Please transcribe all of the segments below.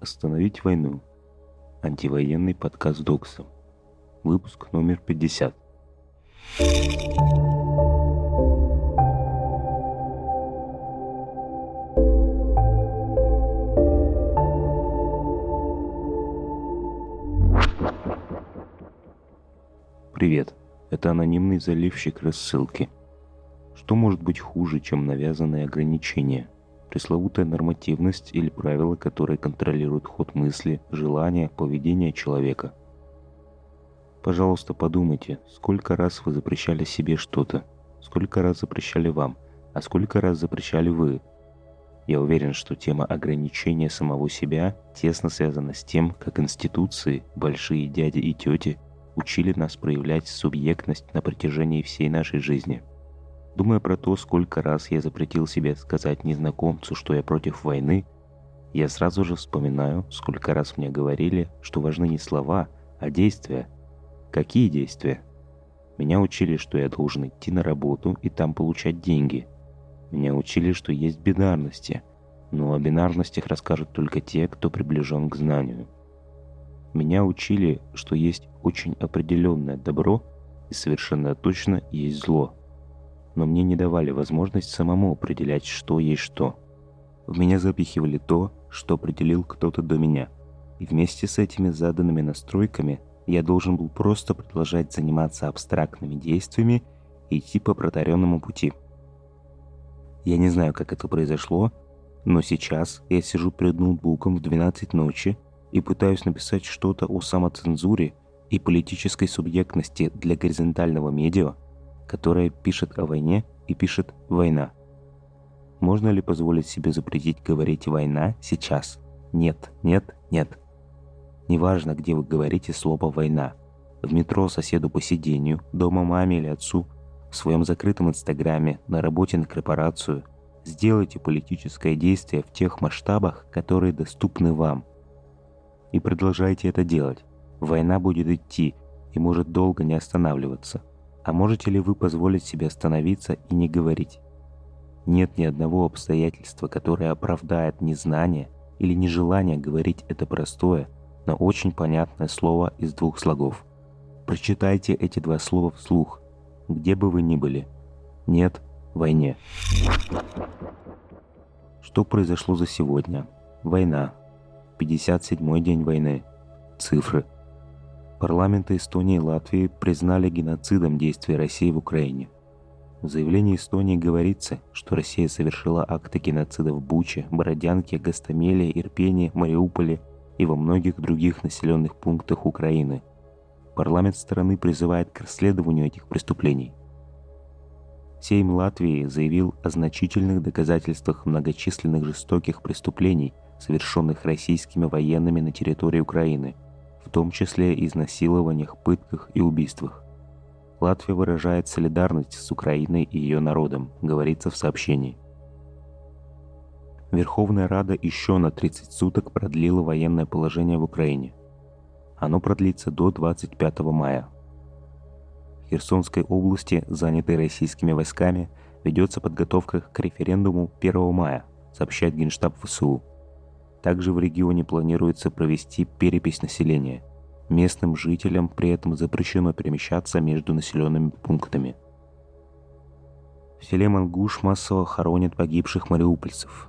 Остановить войну. Антивоенный подкаст Докса. Выпуск номер 50. Привет, это анонимный заливщик рассылки. Что может быть хуже, чем навязанные ограничения – пресловутая нормативность или правила, которые контролируют ход мысли, желания, поведения человека. Пожалуйста, подумайте, сколько раз вы запрещали себе что-то, сколько раз запрещали вам, а сколько раз запрещали вы. Я уверен, что тема ограничения самого себя тесно связана с тем, как институции, большие дяди и тети, учили нас проявлять субъектность на протяжении всей нашей жизни – Думая про то, сколько раз я запретил себе сказать незнакомцу, что я против войны, я сразу же вспоминаю, сколько раз мне говорили, что важны не слова, а действия. Какие действия? Меня учили, что я должен идти на работу и там получать деньги. Меня учили, что есть бинарности, но о бинарностях расскажут только те, кто приближен к знанию. Меня учили, что есть очень определенное добро и совершенно точно есть зло – но мне не давали возможность самому определять, что есть что. В меня запихивали то, что определил кто-то до меня. И вместе с этими заданными настройками я должен был просто продолжать заниматься абстрактными действиями и идти по протаренному пути. Я не знаю, как это произошло, но сейчас я сижу перед ноутбуком в 12 ночи и пытаюсь написать что-то о самоцензуре и политической субъектности для горизонтального медиа, которая пишет о войне и пишет «война». Можно ли позволить себе запретить говорить «война» сейчас? Нет, нет, нет. Неважно, где вы говорите слово «война». В метро соседу по сидению, дома маме или отцу, в своем закрытом инстаграме, на работе на корпорацию. Сделайте политическое действие в тех масштабах, которые доступны вам. И продолжайте это делать. Война будет идти и может долго не останавливаться. А можете ли вы позволить себе остановиться и не говорить? Нет ни одного обстоятельства, которое оправдает незнание или нежелание говорить это простое, но очень понятное слово из двух слогов. Прочитайте эти два слова вслух, где бы вы ни были. Нет войне. Что произошло за сегодня? Война. 57-й день войны. Цифры – Парламенты Эстонии и Латвии признали геноцидом действия России в Украине. В заявлении Эстонии говорится, что Россия совершила акты геноцида в Буче, Бородянке, Гастамеле, Ирпене, Мариуполе и во многих других населенных пунктах Украины. Парламент страны призывает к расследованию этих преступлений. Сейм Латвии заявил о значительных доказательствах многочисленных жестоких преступлений, совершенных российскими военными на территории Украины – в том числе изнасилованиях, пытках и убийствах. Латвия выражает солидарность с Украиной и ее народом, говорится в сообщении. Верховная Рада еще на 30 суток продлила военное положение в Украине. Оно продлится до 25 мая. В Херсонской области, занятой российскими войсками, ведется подготовка к референдуму 1 мая, сообщает Генштаб ВСУ. Также в регионе планируется провести перепись населения. Местным жителям при этом запрещено перемещаться между населенными пунктами. В селе Мангуш массово хоронят погибших мариупольцев.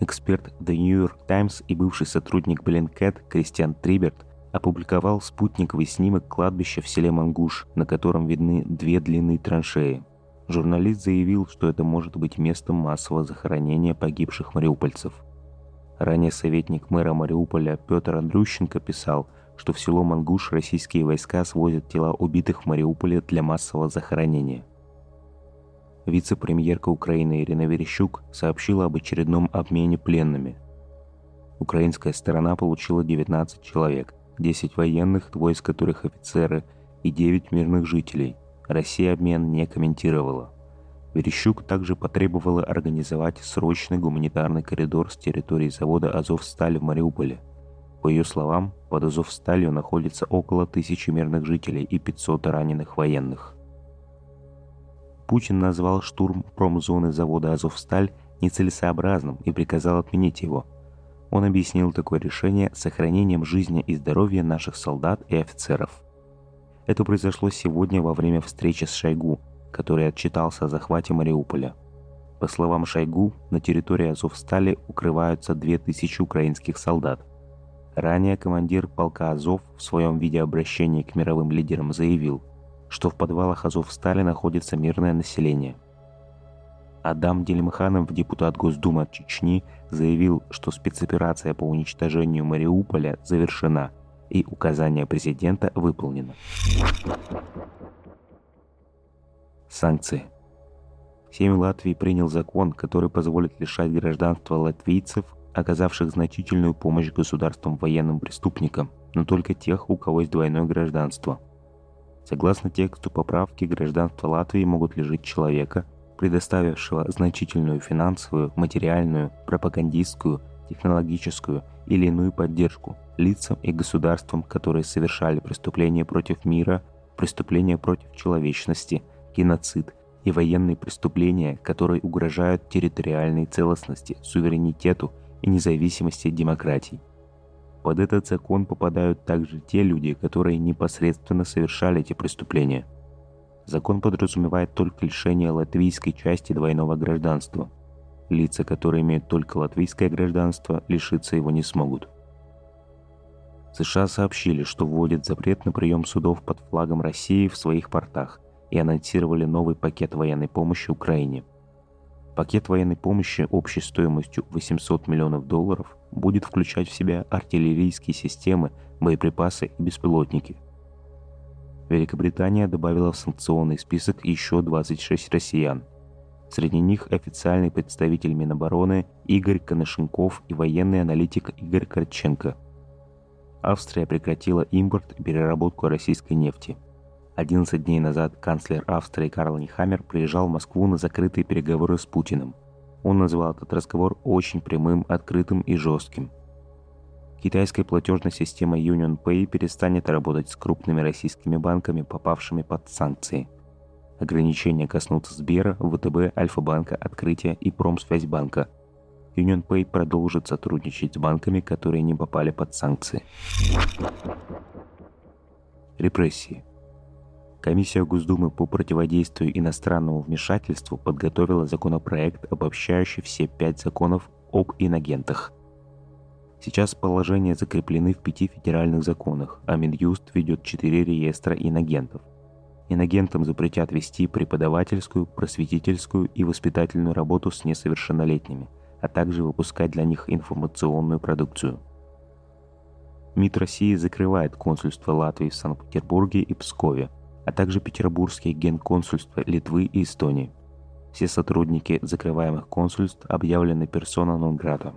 Эксперт The New York Times и бывший сотрудник Блинкет Кристиан Триберт опубликовал спутниковый снимок кладбища в селе Мангуш, на котором видны две длинные траншеи. Журналист заявил, что это может быть местом массового захоронения погибших мариупольцев – Ранее советник мэра Мариуполя Петр Андрющенко писал, что в село Мангуш российские войска свозят тела убитых в Мариуполе для массового захоронения. Вице-премьерка Украины Ирина Верещук сообщила об очередном обмене пленными. Украинская сторона получила 19 человек, 10 военных, двое из которых офицеры, и 9 мирных жителей. Россия обмен не комментировала. Верещук также потребовала организовать срочный гуманитарный коридор с территории завода «Азовсталь» в Мариуполе. По ее словам, под Азовсталью находится около тысячи мирных жителей и 500 раненых военных. Путин назвал штурм промзоны завода «Азовсталь» нецелесообразным и приказал отменить его. Он объяснил такое решение сохранением жизни и здоровья наших солдат и офицеров. Это произошло сегодня во время встречи с Шойгу, который отчитался о захвате Мариуполя. По словам Шойгу, на территории Азовстали укрываются 2000 украинских солдат. Ранее командир полка Азов в своем видеообращении к мировым лидерам заявил, что в подвалах Азовстали находится мирное население. Адам Дельмханов, депутат Госдумы от Чечни, заявил, что спецоперация по уничтожению Мариуполя завершена и указание президента выполнено. Санкции. Сейм Латвии принял закон, который позволит лишать гражданства латвийцев, оказавших значительную помощь государствам военным преступникам, но только тех, у кого есть двойное гражданство. Согласно тексту поправки, гражданство Латвии могут лишить человека, предоставившего значительную финансовую, материальную, пропагандистскую, технологическую или иную поддержку лицам и государствам, которые совершали преступления против мира, преступления против человечности – геноцид и военные преступления, которые угрожают территориальной целостности, суверенитету и независимости демократий. Под этот закон попадают также те люди, которые непосредственно совершали эти преступления. Закон подразумевает только лишение латвийской части двойного гражданства. Лица, которые имеют только латвийское гражданство, лишиться его не смогут. США сообщили, что вводят запрет на прием судов под флагом России в своих портах – и анонсировали новый пакет военной помощи Украине. Пакет военной помощи общей стоимостью 800 миллионов долларов будет включать в себя артиллерийские системы, боеприпасы и беспилотники. Великобритания добавила в санкционный список еще 26 россиян. Среди них официальный представитель Минобороны Игорь Коношенков и военный аналитик Игорь Корченко. Австрия прекратила импорт и переработку российской нефти – 11 дней назад канцлер Австрии Карл Нихаммер приезжал в Москву на закрытые переговоры с Путиным. Он назвал этот разговор очень прямым, открытым и жестким. Китайская платежная система UnionPay перестанет работать с крупными российскими банками, попавшими под санкции. Ограничения коснутся Сбера, ВТБ, Альфа-банка, Открытия и Промсвязьбанка. UnionPay продолжит сотрудничать с банками, которые не попали под санкции. Репрессии. Комиссия Госдумы по противодействию иностранному вмешательству подготовила законопроект, обобщающий все пять законов об инагентах. Сейчас положения закреплены в пяти федеральных законах, а Минюст ведет четыре реестра инагентов. Инагентам запретят вести преподавательскую, просветительскую и воспитательную работу с несовершеннолетними, а также выпускать для них информационную продукцию. МИД России закрывает консульство Латвии в Санкт-Петербурге и Пскове – а также петербургские генконсульства Литвы и Эстонии. Все сотрудники закрываемых консульств объявлены персона нон-грата.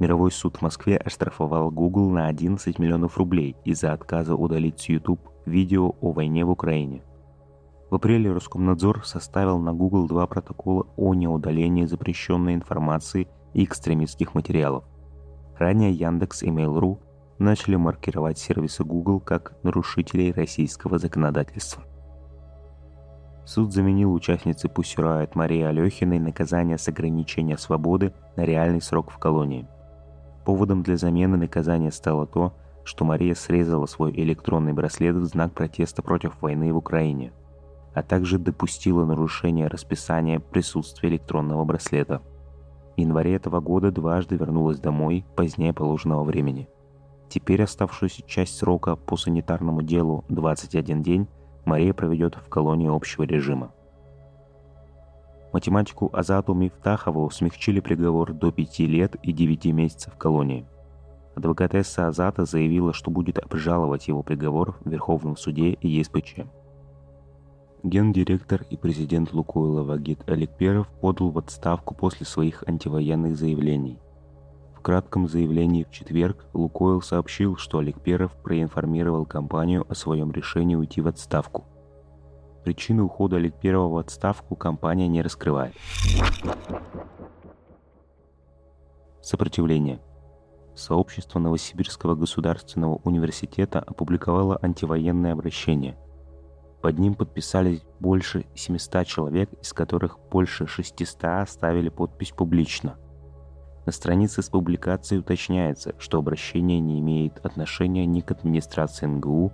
Мировой суд в Москве оштрафовал Google на 11 миллионов рублей из-за отказа удалить с YouTube видео о войне в Украине. В апреле Роскомнадзор составил на Google два протокола о неудалении запрещенной информации и экстремистских материалов. Ранее Яндекс и Mail.ru начали маркировать сервисы Google как нарушителей российского законодательства. Суд заменил участнице Pussy Riot Марии Алехиной наказание с ограничения свободы на реальный срок в колонии. Поводом для замены наказания стало то, что Мария срезала свой электронный браслет в знак протеста против войны в Украине, а также допустила нарушение расписания присутствия электронного браслета. В январе этого года дважды вернулась домой позднее положенного времени. Теперь оставшуюся часть срока по санитарному делу 21 день Мария проведет в колонии общего режима. Математику Азату Мифтахову смягчили приговор до 5 лет и 9 месяцев колонии. Адвокатесса Азата заявила, что будет обжаловать его приговор в Верховном суде и ЕСПЧ. Гендиректор и президент Лукойла Вагит Аликперов подал в отставку после своих антивоенных заявлений кратком заявлении в четверг Лукойл сообщил, что Олег Перов проинформировал компанию о своем решении уйти в отставку. Причины ухода Олег Перова в отставку компания не раскрывает. Сопротивление. Сообщество Новосибирского государственного университета опубликовало антивоенное обращение. Под ним подписались больше 700 человек, из которых больше 600 оставили подпись публично – На странице с публикацией уточняется, что обращение не имеет отношения ни к администрации НГУ,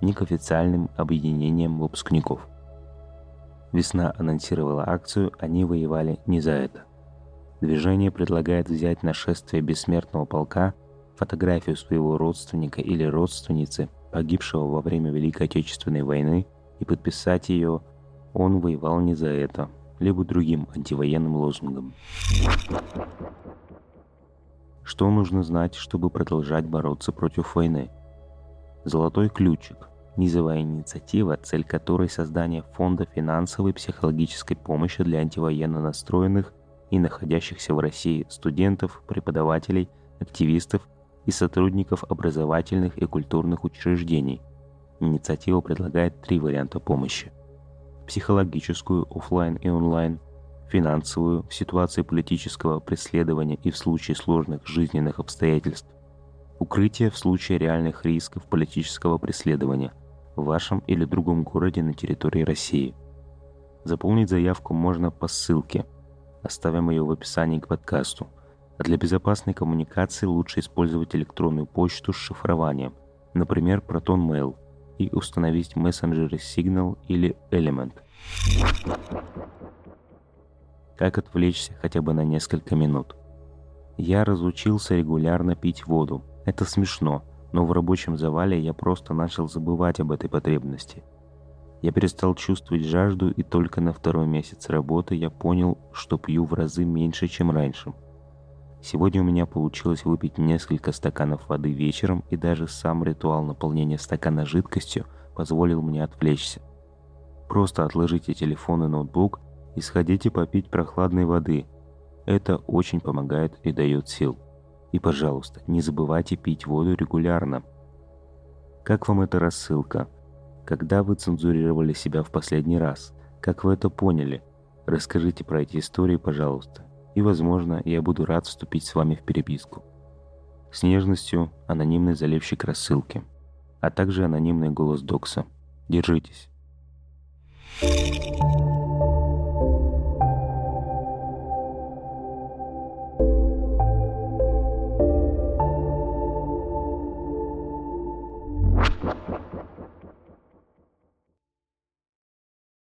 ни к официальным объединениям выпускников. Весна анонсировала акцию «Они воевали не за это». Движение предлагает взять нашествие бессмертного полка, фотографию своего родственника или родственницы, погибшего во время Великой Отечественной войны, и подписать ее «Он воевал не за это», либо другим антивоенным лозунгом. Что нужно знать, чтобы продолжать бороться против войны? Золотой ключик – низовая инициатива, цель которой создание фонда финансовой и психологической помощи для антивоенно настроенных и находящихся в России студентов, преподавателей, активистов и сотрудников образовательных и культурных учреждений. Инициатива предлагает три варианта помощи. Психологическую, офлайн и онлайн – финансовую в ситуации политического преследования и в случае сложных жизненных обстоятельств, укрытие в случае реальных рисков политического преследования в вашем или другом городе на территории России. Заполнить заявку можно по ссылке, оставим ее в описании к подкасту. А для безопасной коммуникации лучше использовать электронную почту с шифрованием, например, Proton Mail, и установить мессенджеры Signal или Element. Как отвлечься хотя бы на несколько минут? Я разучился регулярно пить воду. Это смешно, но в рабочем завале я просто начал забывать об этой потребности. Я перестал чувствовать жажду, и только на второй месяц работы я понял, что пью в разы меньше, чем раньше. Сегодня у меня получилось выпить несколько стаканов воды вечером, и даже сам ритуал наполнения стакана жидкостью позволил мне отвлечься. Просто отложите телефон и ноутбук – и сходите попить прохладной воды. Это очень помогает и дает сил. И, пожалуйста, не забывайте пить воду регулярно. Как вам эта рассылка? Когда вы цензурировали себя в последний раз? Как вы это поняли? Расскажите про эти истории, пожалуйста. И, возможно, я буду рад вступить с вами в переписку. С нежностью анонимный заливщик рассылки, а также анонимный голос Докса. Держитесь.